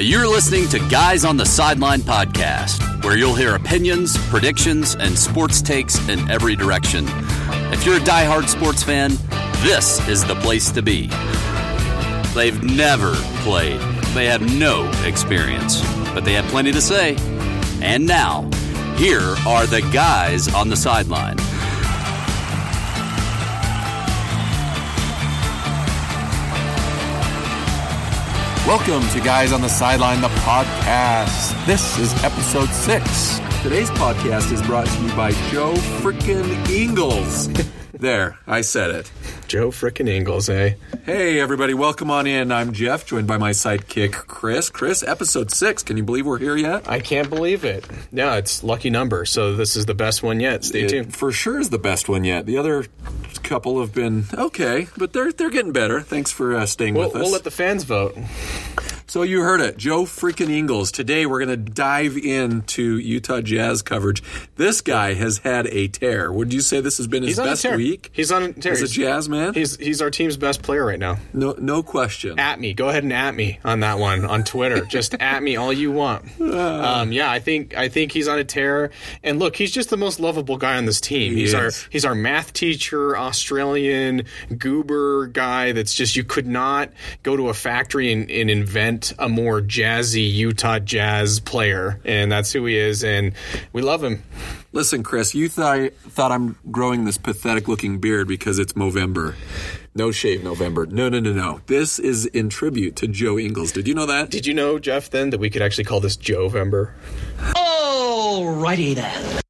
You're listening to Guys on the Sideline podcast, where you'll hear opinions, predictions, and sports takes in every direction. If you're a diehard sports fan, this is the place to be. They've never played, they have no experience, but they have plenty to say. And now, here are the guys on the sideline. Welcome to Guys on the Sideline, the podcast. This is episode six. Today's podcast is brought to you by Joe Frickin' Ingles. there, I said it. Joe frickin' Ingles, eh? Hey, everybody, welcome on in. I'm Jeff, joined by my sidekick, Chris. Chris, episode six. Can you believe we're here yet? I can't believe it. Yeah, it's lucky number, so this is the best one yet. Stay It tuned. for sure is the best one yet. The other couple have been okay, but they're they're getting better. Thanks for uh, staying We'll, with us. we'll let the fans vote. So you heard it, Joe freaking Ingles. Today we're going to dive into Utah Jazz coverage. This guy has had a tear. Would you say this has been his best week He's on a tear. as a Jazz man? He's he's our team's best player right now. No, no question. At me, go ahead and at me on that one on Twitter. just at me all you want. Um, yeah, I think I think he's on a tear. And look, he's just the most lovable guy on this team. He he's our he's our math teacher, Australian goober guy. That's just you could not go to a factory and, and invent a more jazzy Utah Jazz player, and that's who he is. And we love him. Listen, Chris, you thought thought I'm growing this pathetic looking beard because it's Movember. No shave November. No, no, no, no. This is in tribute to Joe Ingles. Did you know that? Did you know, Jeff, then that we could actually call this Joe Vember? Alrighty then.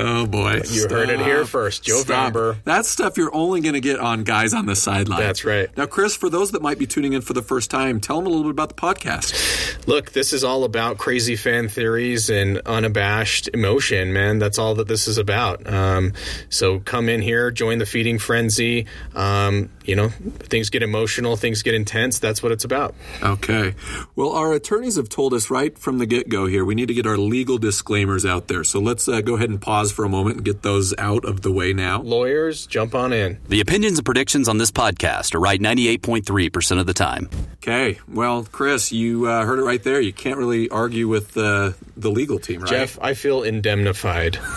Oh boy. You heard it here first. Joe Stop. That's stuff you're only going to get on guys on the sideline. That's right. Now, Chris, for those that might be tuning in for the first time, tell them a little bit about the podcast. Look, this is all about crazy fan theories and unabashed emotion, man. That's all that this is about. Um, so come in here, join the feeding frenzy. Um, you know, things get emotional, things get intense. That's what it's about. Okay. Well, our attorneys have told us right from the get go here we need to get our legal disclaimers out there. So let's uh, go ahead and pause for a moment and get those out of the way now. Lawyers, jump on in. The opinions and predictions on this podcast are right 98.3% of the time. Okay. Well, Chris, you uh, heard it right there. You can't really argue with uh, the legal team, right? Jeff, I feel indemnified.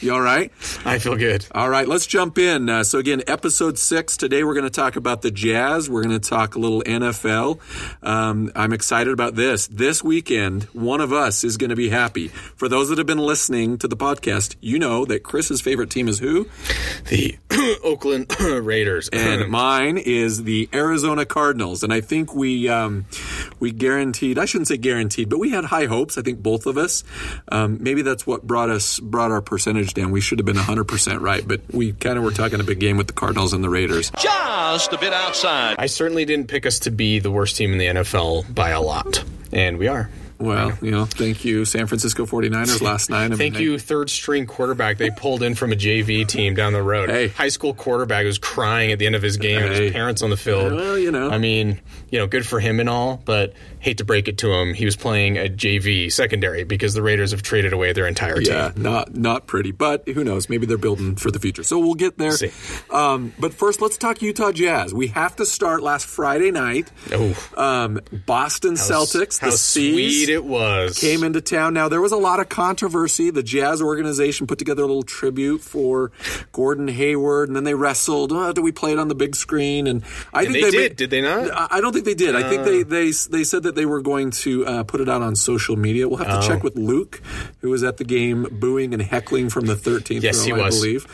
You all right? I feel good. All right, let's jump in. Uh, so, again, episode six. Today, we're going to talk about the Jazz. We're going to talk a little NFL. Um, I'm excited about this. This weekend, one of us is going to be happy. For those that have been listening to the podcast, you know that Chris's favorite team is who? The Oakland Raiders. And mine is the Arizona Cardinals. And I think we um, we guaranteed, I shouldn't say guaranteed, but we had high hopes. I think both of us. Um, maybe that's what brought us brought our percentage down. We should have been 100% right, but we kind of were talking a big game with the Cardinals and the Raiders. just a bit outside. I certainly didn't pick us to be the worst team in the NFL by a lot. And we are. Well, you know, thank you, San Francisco 49ers last night. I mean, Thank you, third string quarterback. They pulled in from a JV team down the road. Hey. High school quarterback was crying at the end of his game Hey. his parents on the field. Well, you know. I mean, you know, good for him and all, but hate to break it to him. He was playing a JV secondary because the Raiders have traded away their entire team. Yeah, not not pretty, but who knows? Maybe they're building for the future. So we'll get there. Um, but first, let's talk Utah Jazz. We have to start last Friday night. Oh. Um, Boston Celtics, How the C's, sweet it was. came into town. Now there was a lot of controversy. The Jazz organization put together a little tribute for Gordon Hayward, and then they wrestled. Oh, do we play it on the big screen? And I And think they they did, did they not? I I don't think they did. I think Uh. they they they said that they were going to uh, put it out on social media. We'll have to Oh. check with Luke, who was at the game booing and heckling from the 13th Yes, row, he I was. believe.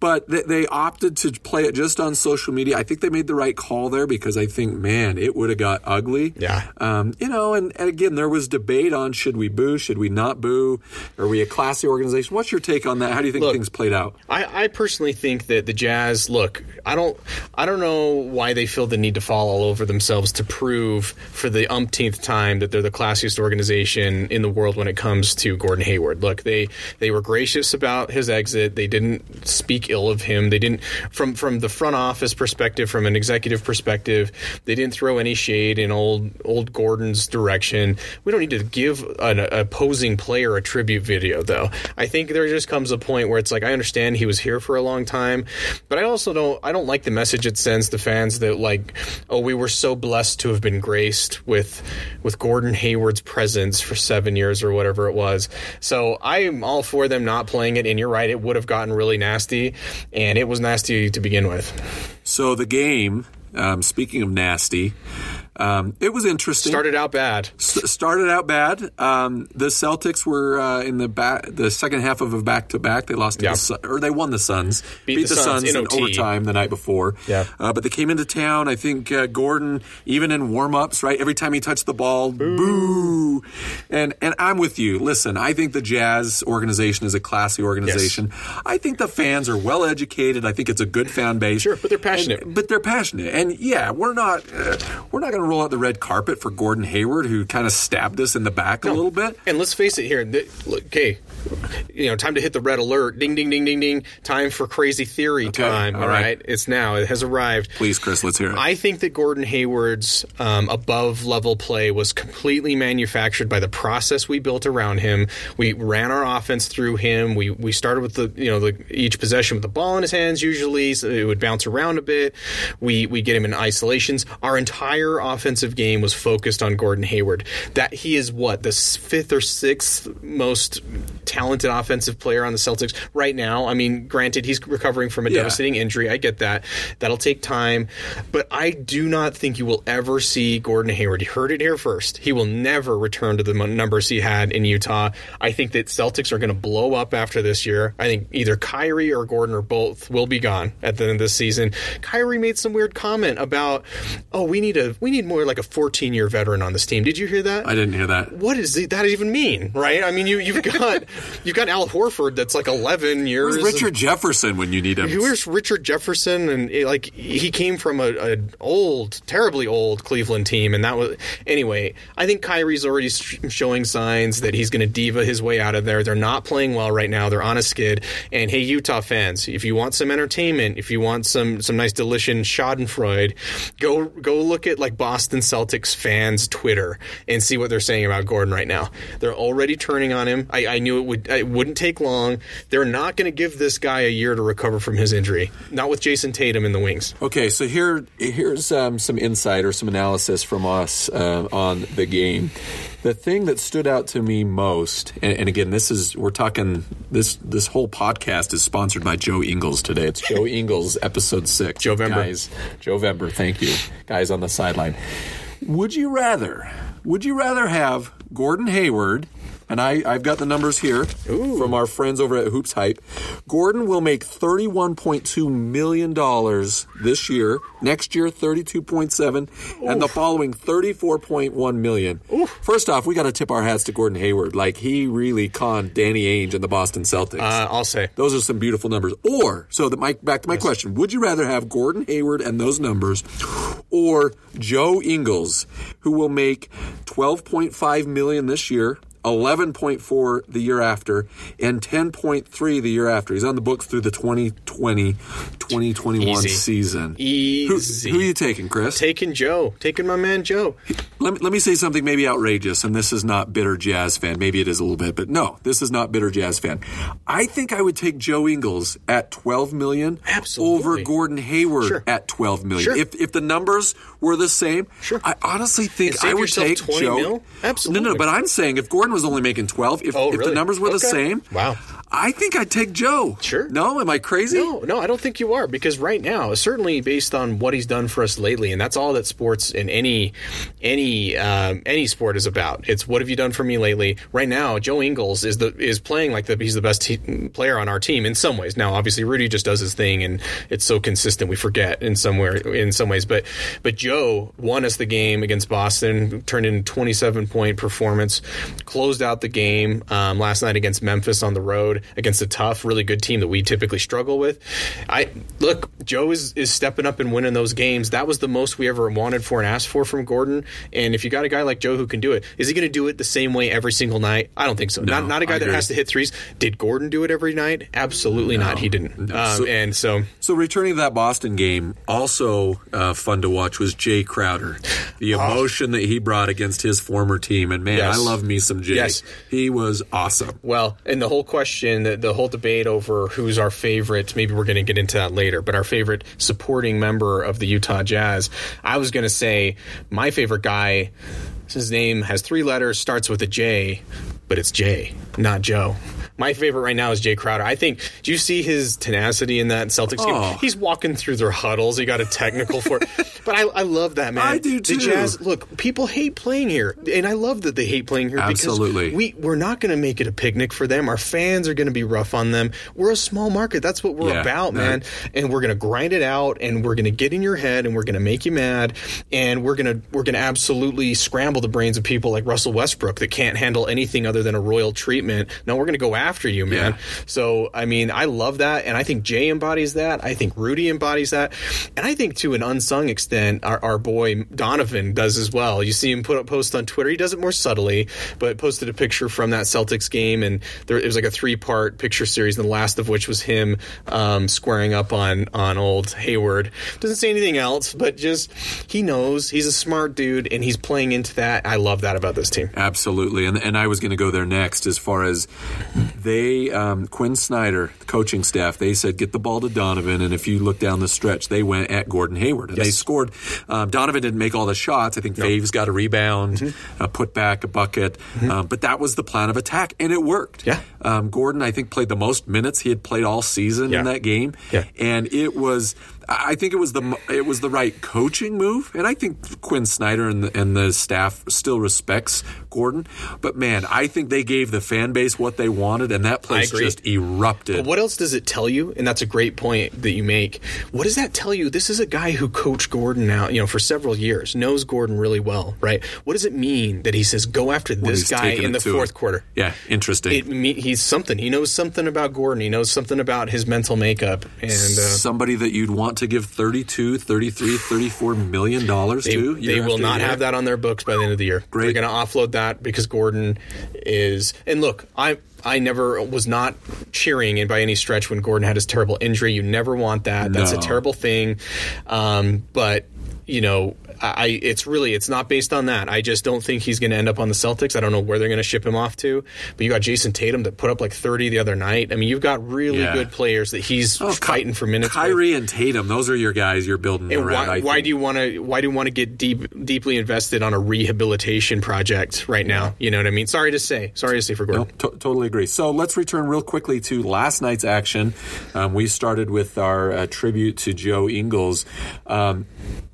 But they, they opted to play it just on social media. I think they made the right call there because I think, man, it would have got ugly. Yeah. Um, you know, and, and again, there was debate on should we boo, should we not boo? Are we a classy organization? What's your take on that? How do you think Look, things played out? I, I personally think that the Jazz look. I don't. I don't know why they feel the need to fall all over themselves to prove for the umpteenth time that they're the classiest organization in the world when it comes to Gordon Hayward. Look, they they were gracious about his exit. They didn't speak ill of him. They didn't from from the front office perspective, from an executive perspective, they didn't throw any shade in old old Gordon's direction. We don't need to give an opposing player a tribute video, though. I think there just comes a point where it's like I understand he was here for a long time, but I also don't. I don't like the message it sends the fans that like, oh, we were so blessed to have been graced with with Gordon Hayward's presence for seven years or whatever it was. So I'm all for them not playing it. And you're right, it would have gotten really nasty, and it was nasty to begin with. So the game. Um, speaking of nasty, um, it was interesting. Started out bad. S- started out bad. Um, the Celtics were uh, in the back, the second half of a back to back. They lost to Yeah. the or they won the Suns. Beat the Suns in in overtime the night before. Yeah. Uh, but they came into town. I think uh, Gordon, even in warm ups, right? Every time he touched the ball, boo. And and I'm with you. Listen, I think the Jazz organization is a classy organization. I think the fans are well educated. I think it's a good fan base. Sure, but they're passionate. And- but they're passionate, and yeah, we're not uh, we're not going to roll out the red carpet for Gordon Hayward, who kind of stabbed us in the back a little bit. And let's face it here. look, Okay, you know, time to hit the red alert. Ding, ding, ding, ding, ding. Time for crazy theory time. all right. right. It's now. It has arrived. Please, Chris, let's hear it. I think that Gordon Hayward's um, above level play was completely manufactured by the process we built around him. We ran our offense through him. We we started with the you know the, each possession with the ball in his hands. Usually, so it would bounce around a bit. We we get him in isolations. Our entire offensive game was focused on Gordon Hayward. That he is what the fifth or sixth most talented offensive player on the Celtics right now. I mean, granted, he's recovering from a Yeah. devastating injury. I get that. That'll take time. But I do not think you will ever see Gordon Hayward. You heard it here first. He will never return to the numbers he had in Utah. I think that Celtics are going to blow up after this year. I think either Kyrie or Gordon or both will be gone at the end of this season. Kyrie made some weird comment about, oh, we need a we need more like a 14 year veteran on this team. Did you hear that? I didn't hear that. what does that even mean, right? I mean, you you've got you've got Al Horford that's like 11 years. Where's Richard Jefferson when you need him? Where's Richard Jefferson? And it, like he came from a, a old, terribly old Cleveland team, and that was anyway. I think Kyrie's already showing signs that he's going to diva his way out of there. They're not playing well right now. They're on a skid. And hey, Utah fans, if you want some entertainment, if you want some some nice delicious Schadenfreude, go go look at like Boston Celtics fans Twitter and see what they're saying about Gordon right now. They're already turning on him. I, I knew it would it wouldn't take long. They're not going to give this guy a year to recover from his injury. Not with Jayson Tatum in the wings. Okay, so here here's um, some insight or some analysis from us uh, on the game. The thing that stood out to me most, and, and again, this is we're talking this this whole podcast is sponsored by Joe Ingles today. It's Joe Ingles, episode six. Joe Vember. guys, Joe Vember. Thank you, guys on the sideline. Would you rather? Would you rather have Gordon Hayward? And I, I've got the numbers here from our friends over at HoopsHype. Gordon will make $31.2 million this year. Next year, 32.7 and the following, 34.1 million. First off, we got to tip our hats to Gordon Hayward. Like, he really conned Danny Ainge and the Boston Celtics. Uh, I'll say. Those are some beautiful numbers. Or so that my back to my question: Would you rather have Gordon Hayward and those numbers, or Joe Ingles, who will make twelve point five million this year? 11.4 the year after and 10.3 the year after. He's on the books through the 2020 2021 Easy. season. Who, Easy. who are you taking, Chris? Taking Joe, taking my man Joe. let me, let me say something maybe outrageous, and this is not bitter jazz fan. Maybe it is a little bit, but no, this is not bitter jazz fan. I think I would take Joe Ingles at twelve million Absolutely. over Gordon Hayward Sure. at twelve million. Sure. If if the numbers were the same, Sure. I honestly think I would take 20 Joe. mil? Absolutely. no, no. But I'm saying if Gordon was only making twelve, if, Oh, if the numbers were the same, Wow. I think I'd take Joe. Sure. No, am I crazy? No, no, I don't think you are because right now, certainly based on what he's done for us lately, and that's all that sports in any any um, any sport is about. It's what have you done for me lately? Right now, Joe Ingles is the is playing like the he's the best te- player on our team in some ways. Now, obviously, Rudy just does his thing, and it's so consistent we forget in somewhere in some ways. But but Joe won us the game against Boston, turned in twenty seven point performance, closed out the game um, last night against Memphis on the road against a tough, really good team that we typically struggle with. I look Joe is, is stepping up and winning those games. That was the most we ever wanted for and asked for from Gordon. And if you got a guy like Joe who can do it, is he going to do it the same way every single night? I don't think so. not not a guy that has to hit threes. Did Gordon do it every night? Absolutely not. He didn't. Um, So- and so So returning to that Boston game, also uh, fun to watch was Jae Crowder. The emotion that he brought against his former team, and man, Yes. I love me some Jae. Yes. He was awesome. Well, and the whole question, the, the whole debate over who's our favorite, maybe we're going to get into that later, but our favorite supporting member of the Utah Jazz, I was going to say my favorite guy, his name has three letters, starts with a J, but it's Jae, not Joe. My favorite right now is Jae Crowder. I think. Do you see his tenacity in that Celtics Oh. game? He's walking through their huddles. He got a technical for it. But I, I love that man. I do, too. The. Jazz. Look, people hate playing here, and I love that they hate playing here Absolutely. because we we're not going to make it a picnic for them. Our fans are going to be rough on them. We're a small market. That's what we're Yeah, about, man. And we're going to grind it out, and we're going to get in your head, and we're going to make you mad, and we're going to we're going to absolutely scramble the brains of people like Russell Westbrook that can't handle anything other than a royal treatment. No, we're going to go after you, man. Yeah. So I mean, I love that, and I think Jae embodies that. I think Rudy embodies that, and I think to an unsung extent, our, our boy Donovan does as well. You see him put up posts on Twitter. He does it more subtly, but posted a picture from that Celtics game, and there it was like a three part picture series, and the last of which was him um, squaring up on on old Hayward. Doesn't say anything else, but just he knows he's a smart dude, and he's playing into that. I love that about this team. Absolutely, and and I was going to go there next. As far as they, um, Quin Snyder, the coaching staff, they said get the ball to Donovan, and if you look down the stretch, they went at Gordon Hayward, and they scored. Um, Donovan didn't make all the shots. I think Faves got a rebound, Mm-hmm. a put back, a bucket, um, but that was the plan of attack, and it worked. Yeah. um, Gordon, I think, played the most minutes he had played all season Yeah. in that game, Yeah. and it was. I think it was the it was the right coaching move, and I think Quin Snyder and the, and the staff still respects Gordon. But man, I think they gave the fan base what they wanted, and that place just erupted. But what else does it tell you? And that's a great point that you make. What does that tell you? This is a guy who coached Gordon now, you know, for several years, knows Gordon really well, right? What does it mean that he says go after this guy in the fourth him. quarter? Yeah, interesting. It he's something. He knows something about Gordon. He knows something about his mental makeup. And uh, Somebody that you'd want to give 32, 33, 34 million dollars to. they will not year. have that on their books by the end of the year. Great. They're going to offload that because Gordon is. And look, I I never was not cheering and by any stretch when Gordon had his terrible injury. You never want that. That's No. a terrible thing. Um, but you know, I it's really it's not based on that. I just don't think he's going to end up on the Celtics. I don't know where they're going to ship him off to. But you got Jayson Tatum that put up like 30 the other night. I mean, you've got really Yeah. good players that he's Oh, fighting for minutes. with. Kyrie and Tatum, those are your guys you're building And around. why, why do you want to? Why do you want to get deep, deeply invested on a rehabilitation project right now? You know what I mean? Sorry to say. Sorry to say for Gordon. To- totally agree. So let's return real quickly to last night's action. Um, we started with our uh, tribute to Joe Ingles. Um,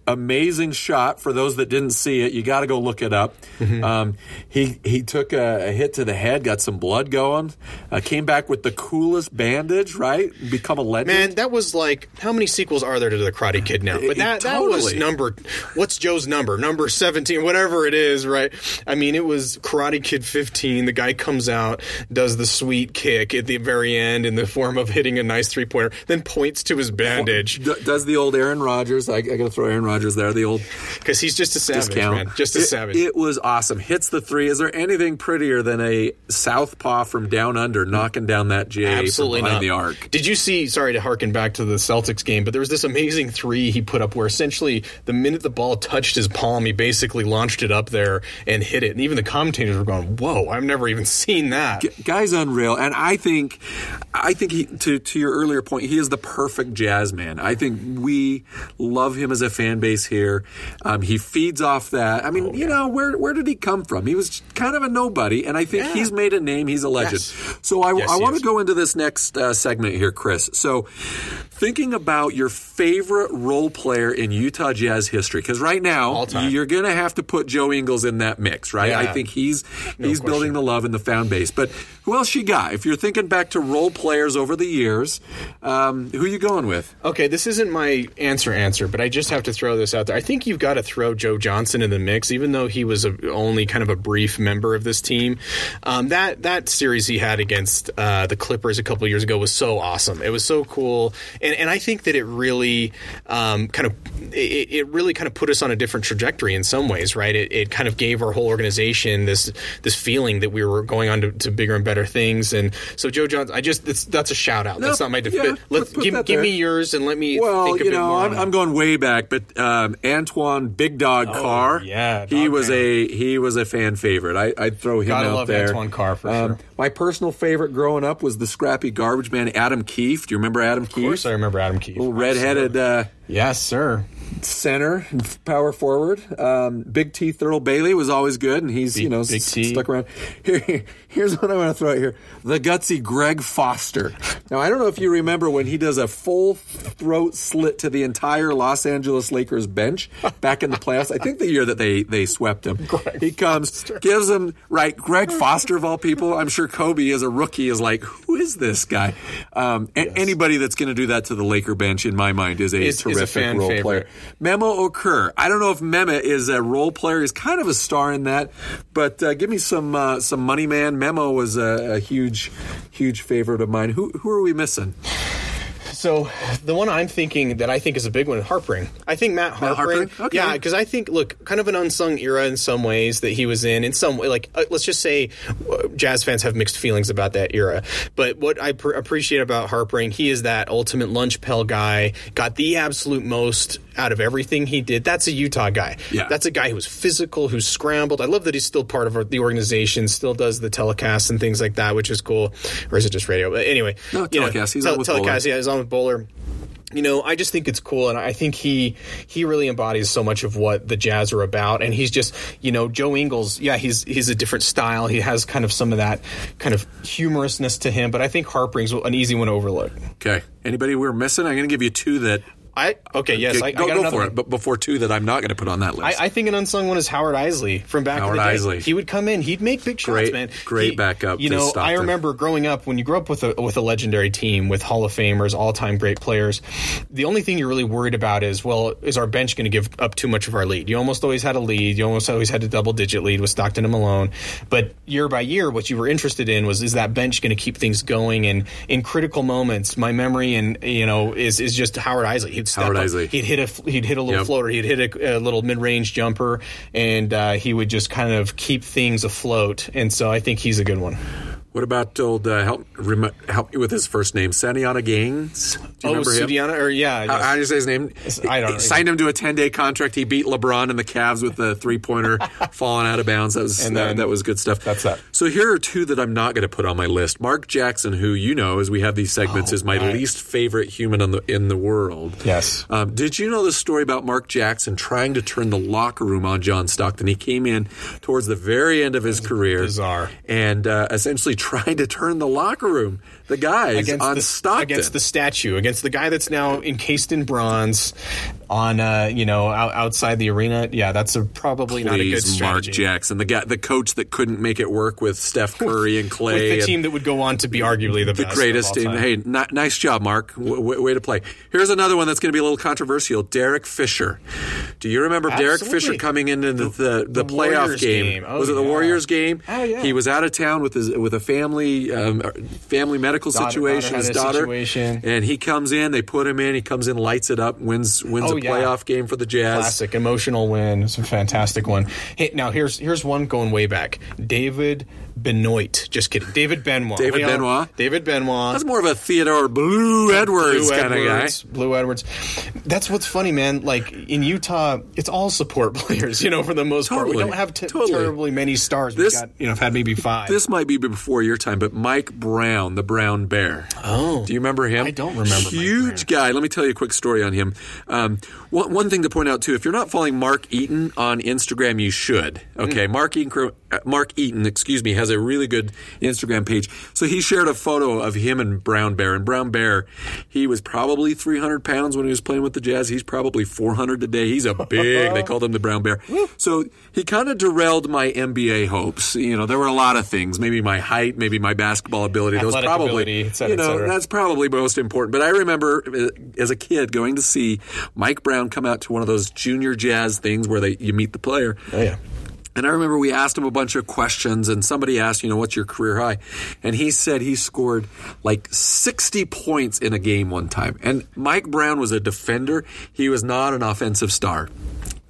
amazing shot for those that didn't see it. You got to go look it up. Mm-hmm. Um, he he took a, a hit to the head, got some blood going, uh, came back with the coolest bandage. Right, become a legend. Man, that was like how many sequels are there to the Karate Kid now? But that that was number. What's Joe's number? Number seventeen, whatever it is, right? I mean, it was Karate Kid fifteen. The guy comes out, does the sweet kick at the very end in the form of hitting a nice three pointer, then points to his bandage does the old Aaron Rodgers? I, I got to throw Aaron Rodgers there. The old because he's just a savage, discount. man. Just a it, savage. It was awesome. Hits the three. Is there anything prettier than a southpaw from down under knocking down that J Absolutely from behind not. the arc? Did you see? Sorry to harken back to the Celtics game, but there was this amazing three he put up where essentially the minute the ball touched his palm, he basically launched it up there and hit it. And even the commentators were going, "Whoa, I've never even seen that." Guy's unreal, and I think, I think he to to your earlier point, he is the perfect jazz man. I think we love him as a fan base here. Um, he feeds off that. I mean, Oh, you know, where where did he come from? He was kind of a nobody, and I think Yeah. he's made a name. He's a legend. Yes. So I, Yes, I want to go into this next uh, segment here, Chris. So, thinking about your favorite role player in Utah Jazz history, because right now you're going to have to put Joe Ingles in that mix, right? Yeah. I think he's No he's question. building the love in the fan base. But who else you got? If you're thinking back to role players over the years, um, who you going with? Okay, this isn't my answer answer, but I just have to throw this out there. I think you've got to throw Joe Johnson in the mix, even though he was a, only kind of a brief member of this team. Um, that that series he had against uh, the Clippers a couple years ago was so awesome. It was so cool, and and, I think that it really um, kind of it, it really kind of put us on a different trajectory in some ways, right? It, it kind of gave our whole organization this this feeling that we were going on to, to bigger and better things. And so Joe Johnson, I just that's, that's a shout out. No, that's not my def- yeah, let put- put give, give me yours and let me Well, think a you bit know, more. I'm, I'm going way back, but um, Antoine Big Dog Carr, Oh, yeah, he was Man. a he was a fan favorite. I, I'd throw him Gotta out love there. Um, Antoine Carr for sure. My personal favorite growing up was the scrappy garbage man Adam Keefe. Do you remember Adam Of course, I remember Adam Keefe. Little redheaded uh, Yes, sir. Center, power forward. Um, Big T Thurl Bailey was always good, and he's Big- you know s- stuck around. Here, here's what I want to throw out here: the gutsy Greg Foster. Now I don't know if you remember when he does a full throat slit to the entire Los Angeles Lakers bench back in the playoffs. I think the year that they they swept him. he comes, gives him right. Greg Foster of all people. I'm sure Kobe as a rookie is like, who is this guy? Um, a- Anybody that's going to do that to the Laker bench, in my mind, is a Is- is a terrific role favorite. player. Memo Okur. I don't know if Memo is a role player. He's kind of a star in that, but uh, give me some uh, some money man. Memo was a, a huge, huge favorite of mine. Who who are we missing? So the one I'm thinking that I think is a big one, Harpring. I think Matt Matt Harpring. Harpring? Okay. Yeah, because I think look, kind of an unsung era in some ways that he was in. In some way, like uh, let's just say, uh, Jazz fans have mixed feelings about that era. But what I pr- appreciate about Harpring, he is that ultimate lunch pail guy. Got the absolute most out of everything he did. That's a Utah guy. Yeah. That's a guy who was physical, who scrambled. I love that he's still part of the organization, still does the telecasts and things like that, which is cool. Or is it just radio? But anyway, No, you know, telecast. He's on with Boler. telecast. Yeah, he's on with Boler. You know, I just think it's cool, and I think he he really embodies so much of what the Jazz are about. And he's just, you know, Joe Ingles. Yeah, he's he's a different style. He has kind of some of that kind of humorousness to him. But I think Harpring's an easy one to overlook. Okay. Anybody we're missing? I'm going to give you two that. I okay, yes, I, go I got go another for one. it. But before two that I'm not going to put on that list. I, I think an unsung one is Howard Eisley from back Howard in the day. Eisley. He would come in, he'd make big shots, Great- man. great He- backup You know, I remember growing up when you grow up with a with a legendary team with Hall of Famers, all time great players. The only thing you're really worried about is, well, is our bench going to give up too much of our lead? You almost always had a lead. You almost always had a double digit lead with Stockton and Malone. But year by year, what you were interested in was is that bench going to keep things going? And in critical moments, my memory and you know is is just Howard Eisley. He'd step Howard up, Eisley. He'd hit a he'd hit a little Yep. floater. He'd hit a, a little mid range jumper, and uh, he would just kind of keep things afloat. And so I think he's a good one. What about old uh, help rem- help me with his first name? Sundiata Gaines. Do you oh, remember him? Sundiata, or yeah, How, how do you say his name? I don't He signed him to a 10 day contract. He beat LeBron and the Cavs with the three pointer falling out of bounds. That was And that, then- that was good stuff. That's that. So here are two that I'm not going to put on my list. Mark Jackson, who you know, as we have these segments, Oh, is my right. least favorite human in the in the world. Yes. Um, did you know the story about Mark Jackson trying to turn the locker room on John Stockton? He came in towards the very end of his career, bizarre. and uh, essentially trying to turn the locker room, the guys against on the Stockton. against the statue, against the guy that's now encased in bronze on uh, you know out, outside the arena. Yeah, that's a, probably not a good Please, Mark. Jackson, the guy, the coach that couldn't make it work with Steph Curry and Klay, With the team that would go on to be arguably the, the best greatest team. Hey, ni- nice job, Mark. W- w- way to play. Here's another one that's going to be a little controversial. Derek Fisher. Do you remember Derek Fisher coming into the the, the, playoff game? game. Oh, was it the yeah. Warriors game? Oh, yeah. He was out of town with his with a family um, family medical Daughter- situation. daughter his daughter, situation. and he comes in. They put him in. He comes in, lights it up, wins wins Oh, a yeah. playoff game for the Jazz. Classic emotional win. It's a fantastic one. Hey, now here's here's one going way back. David Benoit. Just kidding. David Benoit. David We all- Benoit? David Benoit. That's more of a Theodore Blue Edwards Blue kind of guy. Blue Edwards. That's what's funny, man. Like in Utah, it's all support players. You know, for the most part, we don't have t- Totally. terribly many stars. This- We've got, you know, have had maybe five. This might be before your time, but Mike Brown, the Brown Bear. Oh. do you remember him? I don't remember Huge guy. Let me tell you a quick story on him. Um, one, one thing to point out too: if you're not following Mark Eaton on Instagram, you should. Okay, Hmm. Mark Eaton, uh, Mark Eaton, excuse me, has a really good Instagram page. So he shared a photo of him and Brown Bear. And Brown Bear, he was probably 300 pounds when he was playing with the Jazz. He's probably 400 today. He's a big. they called him the Brown Bear. So he kind of derailed my NBA hopes. You know, there were a lot of things. Maybe my height, maybe my basketball ability. Those probably, ability, et cetera, you know, that's probably most important. But I remember uh, as a kid going to see Mike Brown come out to one of those junior jazz things where they you meet the player. oh yeah. And I remember we asked him a bunch of questions, and somebody asked, you know, what's your career high? And he said he scored like 60 points in a game one time. And Mike Brown was a defender, he was not an offensive star.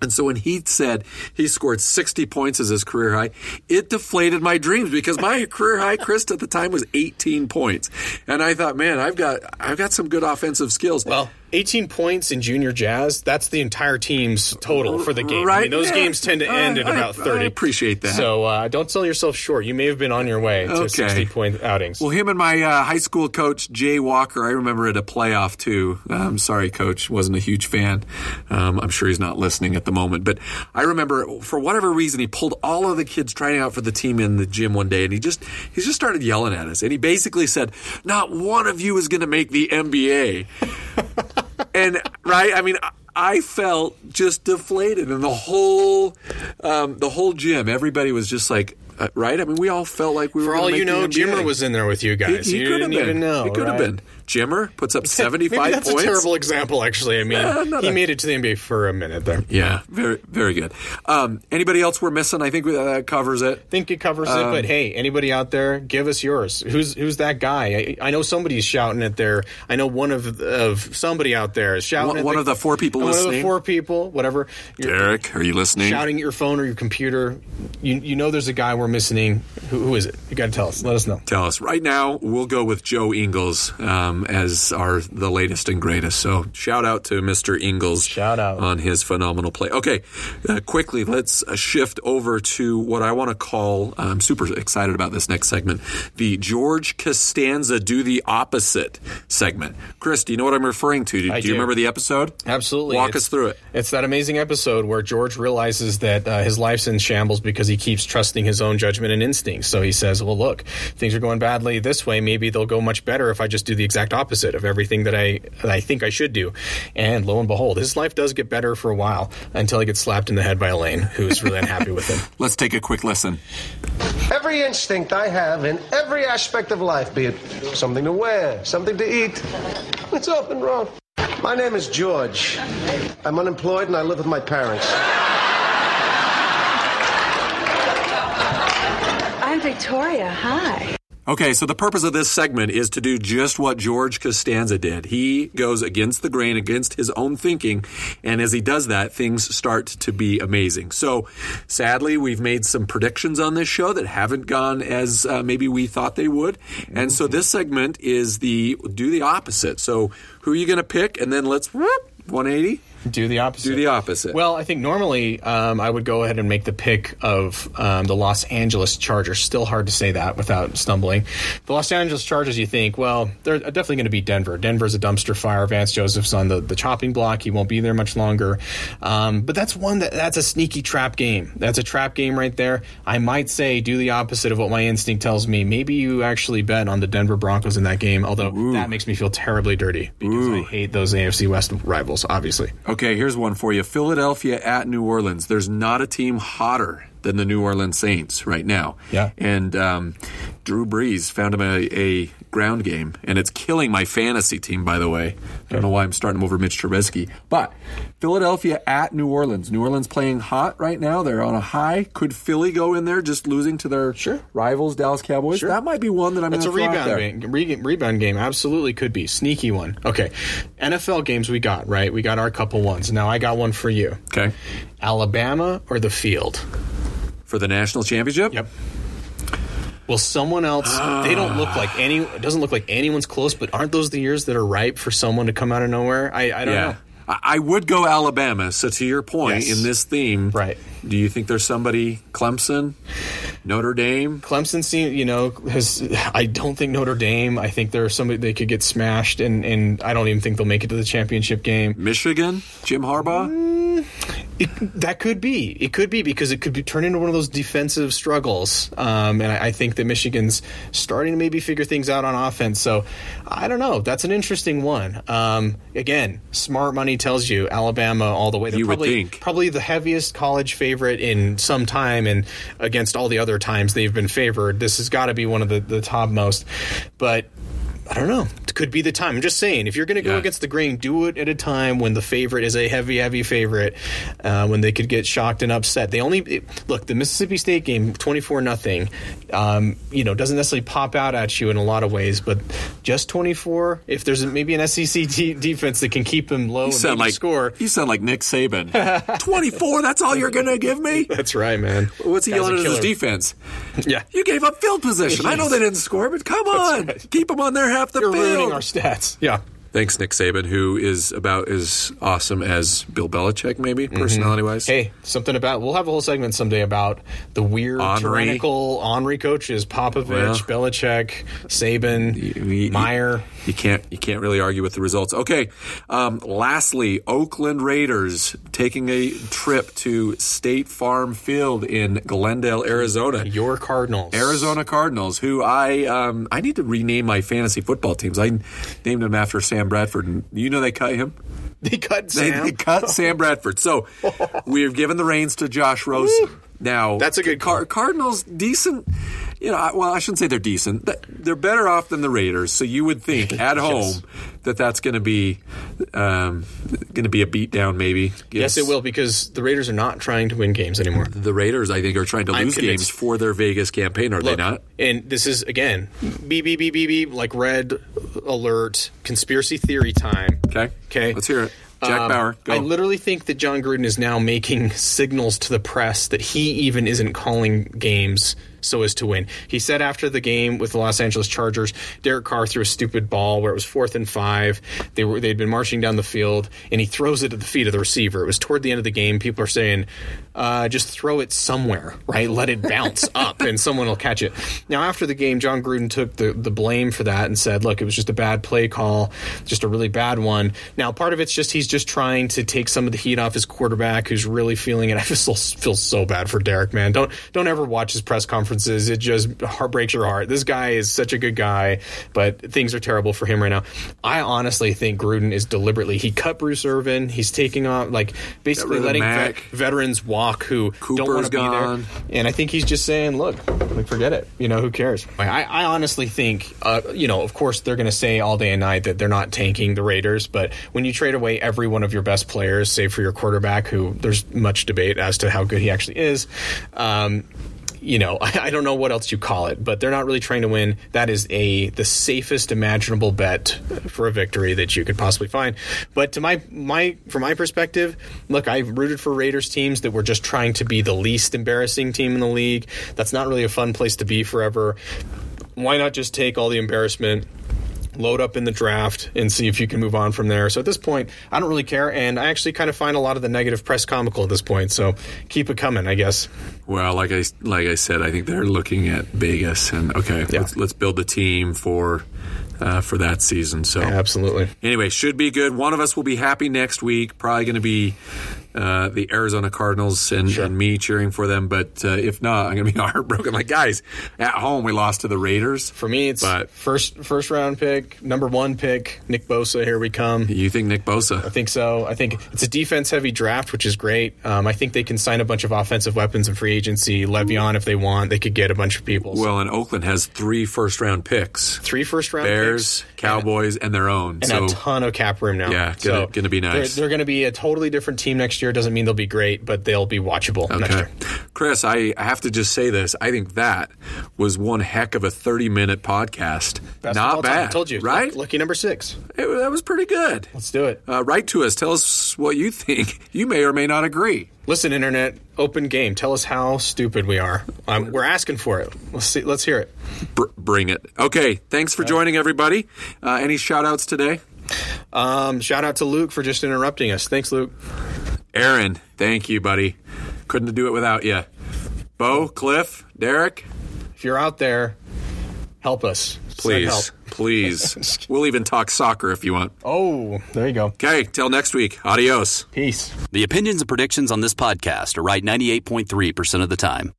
And so when he said he scored 60 points as his career high, it deflated my dreams because my career high, Chris, at the time was 18 points. And I thought, man, I've got I've got some good offensive skills. Well, 18 points in junior jazz, that's the entire team's total for the game. I Right, mean, those yeah. games tend to end at I- about I 30. appreciate that. So uh, don't sell yourself short. You may have been on your way to Okay. 60 point outings. Well, him and my uh, high school coach Jay Walker, I remember at a playoff too. I'm sorry, coach, wasn't a huge fan. Um, I'm sure he's not listening at the moment, but I remember for whatever reason he pulled all of the kids trying out for the team in the gym one day, and he just he just started yelling at us, and he basically said, "Not one of you is going to make the NBA." and right, I mean. I- felt just deflated, and the whole, um, the whole gym, everybody was just like, uh, right? I mean, we all felt like we were. For all you know, Jimmer was in there with you guys. he you could have didn't been. even know. He could have been. Jimmer puts up Maybe seventy-five that's points. a terrible example, actually. I mean, he a- made it to the NBA for a minute there. Yeah, very, very good. Um, anybody else we're missing? I think we- that covers it. I think it covers it, Um, but hey, anybody out there, give us yours. Who's who's that guy? I, I know somebody's shouting at their. I know one of of somebody out there is shouting. One- at one of the four people one of the four people, whatever. You're Derek, are you listening? shouting at your phone or your computer. You you know there's a guy we're missing. Who, who is it? You got to tell us. Let us know. Tell us right now. We'll go with Joe Ingles um, as our the latest and greatest. So shout out to Mr. Ingles. Shout out. on his phenomenal play. Okay, uh, quickly let's uh, shift over to what I want to call. I'm super excited about this next segment, the George Costanza do the opposite segment. Chris, do you know what I'm referring to? Do, I do you remember the episode? Absolutely. Walk It's- us through it. It's that amazing episode where George realizes that uh, his life's in shambles because he keeps trusting his own judgment and instincts. So he says, "Well, look, things are going badly this way. Maybe they'll go much better if I just do the exact opposite of everything that I that I think I should do." And lo and behold, his life does get better for a while until he gets slapped in the head by Elaine, who's really unhappy with him. Let's take a quick listen. Every instinct I have in every aspect of life, be it something to wear, something to eat, it's often wrong. My name is George. I'm unemployed and I live with my parents. I'm Victoria. Hi. Okay, so the purpose of this segment is to do just what George Costanza did. He goes against the grain, against his own thinking, and as he does that, things start to be amazing. So, sadly, we've made some predictions on this show that haven't gone as uh, maybe we thought they would, and so this segment is the do the opposite. So, who are you going to pick? And then let's whoop, 180. Do the opposite. Do the opposite. Well, I think normally um, I would go ahead and make the pick of um, the Los Angeles Chargers. Still hard to say that without stumbling. The Los Angeles Chargers, you think, well, they're definitely going to beat Denver. Denver's a dumpster fire. Vance Joseph's on the, the chopping block. He won't be there much longer. Um, but that's one that that's a sneaky trap game. That's a trap game right there. I might say do the opposite of what my instinct tells me. Maybe you actually bet on the Denver Broncos in that game, although that makes me feel terribly dirty because I hate those AFC West rivals, obviously. Okay, here's one for you. Philadelphia at New Orleans. There's not a team hotter than the New Orleans Saints right now. Yeah. And um, Drew Brees found him a, a ground game, and it's killing my fantasy team, by the way. I don't know why I'm starting him over Mitch Trubisky. But Philadelphia at New Orleans. New Orleans playing hot right now. They're on a high. Could Philly go in there just losing to their Sure. rivals, Dallas Cowboys? Sure. That might be one that I'm That's a going to throw out rebound. Re- rebound game absolutely could be sneaky one. Okay, NFL games we got right. We got our couple ones. Now I got one for you. Okay. Alabama or the field? For the national championship? Yep. Will someone else? They don't look like any. It doesn't look like anyone's close. But aren't those the years that are ripe for someone to come out of nowhere? I, I don't Yeah. know. I I would go Alabama. So to your point, Yes. in this theme, Right. Do you think there's somebody Clemson, Notre Dame? Clemson, seem, you know, has. I don't think Notre Dame. I think there's somebody they could get smashed, and and I don't even think they'll make it to the championship game. Michigan, Jim Harbaugh. It, that could be. It could be because it could be turn into one of those defensive struggles. Um, and I, I think that Michigan's starting to maybe figure things out on offense. So I don't know. That's an interesting one. Um, again, smart money tells you Alabama all the way. They're You would probably, think. probably the heaviest college favorite in some time, and against all the other times they've been favored, this has got to be one of the, the top most. But I don't know. It could be the time. I'm just saying, if you're going to go Yeah. against the grain, do it at a time when the favorite is a heavy, heavy favorite, uh, when they could get shocked and upset. They only it- look the Mississippi State game, 24 nothing. Um, you know, doesn't necessarily pop out at you in a lot of ways, but just 24. If there's maybe an SEC t- defense that can keep them low You and like score. You sound like Nick Saban. Twenty four. That's all you're gonna give me. That's right, man. What's he Guy's a yelling at his defense? Yeah. You gave up field position. I know they didn't score, but come on, right. keep them on there half the You're field. ruining our stats. Yeah. Thanks, Nick Saban, who is about as awesome as Bill Belichick, maybe personality wise. Mm-hmm. Hey, something about we'll have a whole segment someday about the weird Henry. tyrannical Henry coaches: Popovich, Well. Belichick, Saban, you- Meyer. You can't you can't really argue with the results. Okay. Um, lastly, Oakland Raiders taking a trip to State Farm Field in Glendale, Arizona. Your Cardinals, Arizona Cardinals, who I um, I need to rename my fantasy football teams. I named them after Sam Bradford, and you know they cut him. They cut Sam. they cut Sam Bradford. So we've given the reins to Josh Rose. Now That's a good Car- Cardinals decent. You know, I- well, I shouldn't say they're decent. They're better off than the Raiders. So you would think at home that that's going to be um, going to be a beatdown, maybe. yes, it will because the Raiders are not trying to win games anymore. The Raiders, I think, are trying to I'm lose convinced. games for their Vegas campaign. Are Look, they not? And this is again, beep beep beep beep beep, like red alert, conspiracy theory time. Okay. Okay. Let's hear it. Jack Um, Bauer, go. I literally think that Jon Gruden is now making signals to the press that he even isn't calling games so as to win. He said after the game with the Los Angeles Chargers, Derek Carr threw a stupid ball where it was fourth and five. They were they'd been marching down the field, and he throws it at the feet of the receiver. It was toward the end of the game. People are saying, uh, just throw it somewhere, right? Let it bounce up, and someone will catch it. Now after the game, Jon Gruden took the the blame for that and said, look, it was just a bad play call, just a really bad one. Now part of it's just he's just trying to take some of the heat off his quarterback, who's really feeling it. I feel so, feel so bad for Derek, man. Don't don't ever watch his press conferences. It just heartbreaks your heart. This guy is such a good guy, but things are terrible for him right now. I honestly think Gruden is deliberately he cut Bruce Irvin. He's taking off like basically letting vet- veterans walk who don't want to be gone. there. And I think he's just saying, look, like forget it. You know, who cares? I, I honestly think, uh, you know, of course they're going to say all day and night that they're not tanking the Raiders, but when you trade away every one of your best players, save for your quarterback, who there's much debate as to how good he actually is. Um, you know, I, I don't know what else you call it, but they're not really trying to win. That is a the safest imaginable bet for a victory that you could possibly find. But to my my from my perspective, look, I've rooted for Raiders teams that were just trying to be the least embarrassing team in the league. That's not really a fun place to be forever. Why not just take all the embarrassment? Load up in the draft and see if you can move on from there. So at this point, I don't really care, and I actually kind of find a lot of the negative press comical at this point. So keep it coming, I guess. Well, like I like I said, I think they're looking at Vegas and okay, Yeah. let's let's build the team for uh, for that season. So Absolutely. anyway, should be good. One of us will be happy next week. Probably going to be uh, the Arizona Cardinals and, and me cheering for them. But uh, if not, I'm going to be heartbroken. Like guys, at home we lost to the Raiders. For me, it's But- first first round pick, number one pick, Nick Bosa. Here we come. You think Nick Bosa? I think so. I think it's a defense heavy draft, which is great. Um, I think they can sign a bunch of offensive weapons in free agency. Le'Veon, if they want, they could get a bunch of people. Well, and Oakland has three first round picks: three first round Bears, picks, Cowboys, and their own. and so a ton of cap room now. Yeah, gonna- gonna be nice. They're, they're going to be a totally different team next year. Doesn't mean they'll be great, but they'll be watchable next Okay. year. Chris, I, I have to just say this. I think that was one heck of a 30 minute podcast. Best Not time. bad. I told you, Right? Lucky, lucky number six. It- that was pretty good. Let's do it. Uh, write to us. Tell us what you think. You may or may not agree. Listen, internet, open game. Tell us how stupid we are. Um, we're asking for it. Let's see. Let's hear it. Br- bring it. Okay. Thanks for joining, everybody. Uh, any shout outs today? Um, shout out to Luke for just interrupting us. Thanks, Luke. Aaron, thank you, buddy. Couldn't do it without you. Bo, Cliff, Derek, If you're out there, help us. Please, help. Please. we'll even talk soccer if you want. Oh, there you go. Okay. Till next week. Adios. Peace. The opinions and predictions on this podcast are right 98.3% of the time.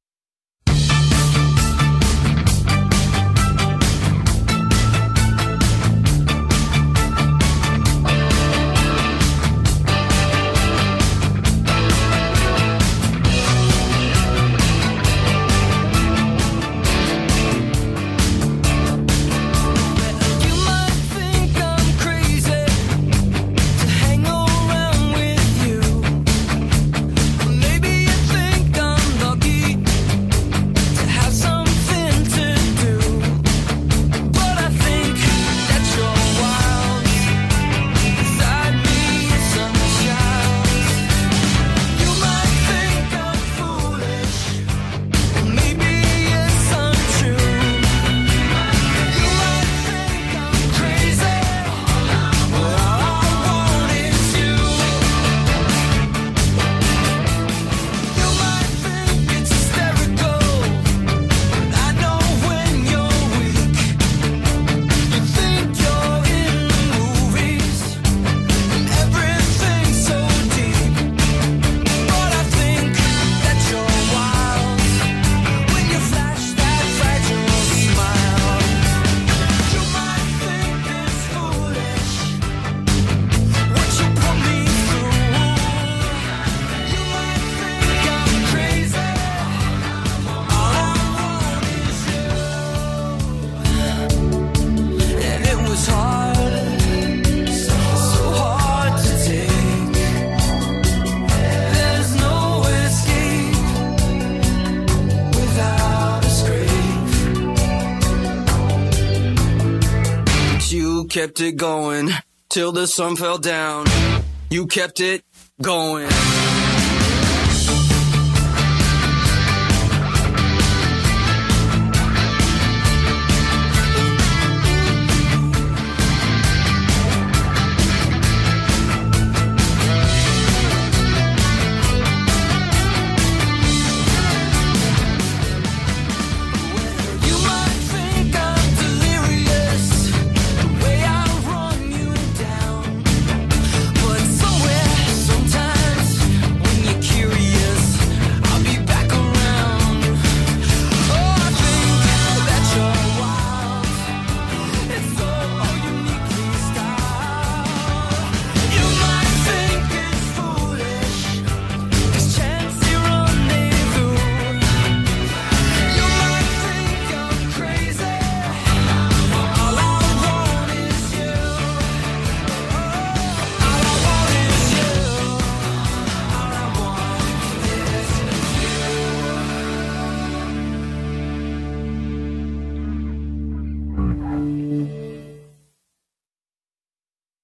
Till the sun fell down. You kept it going.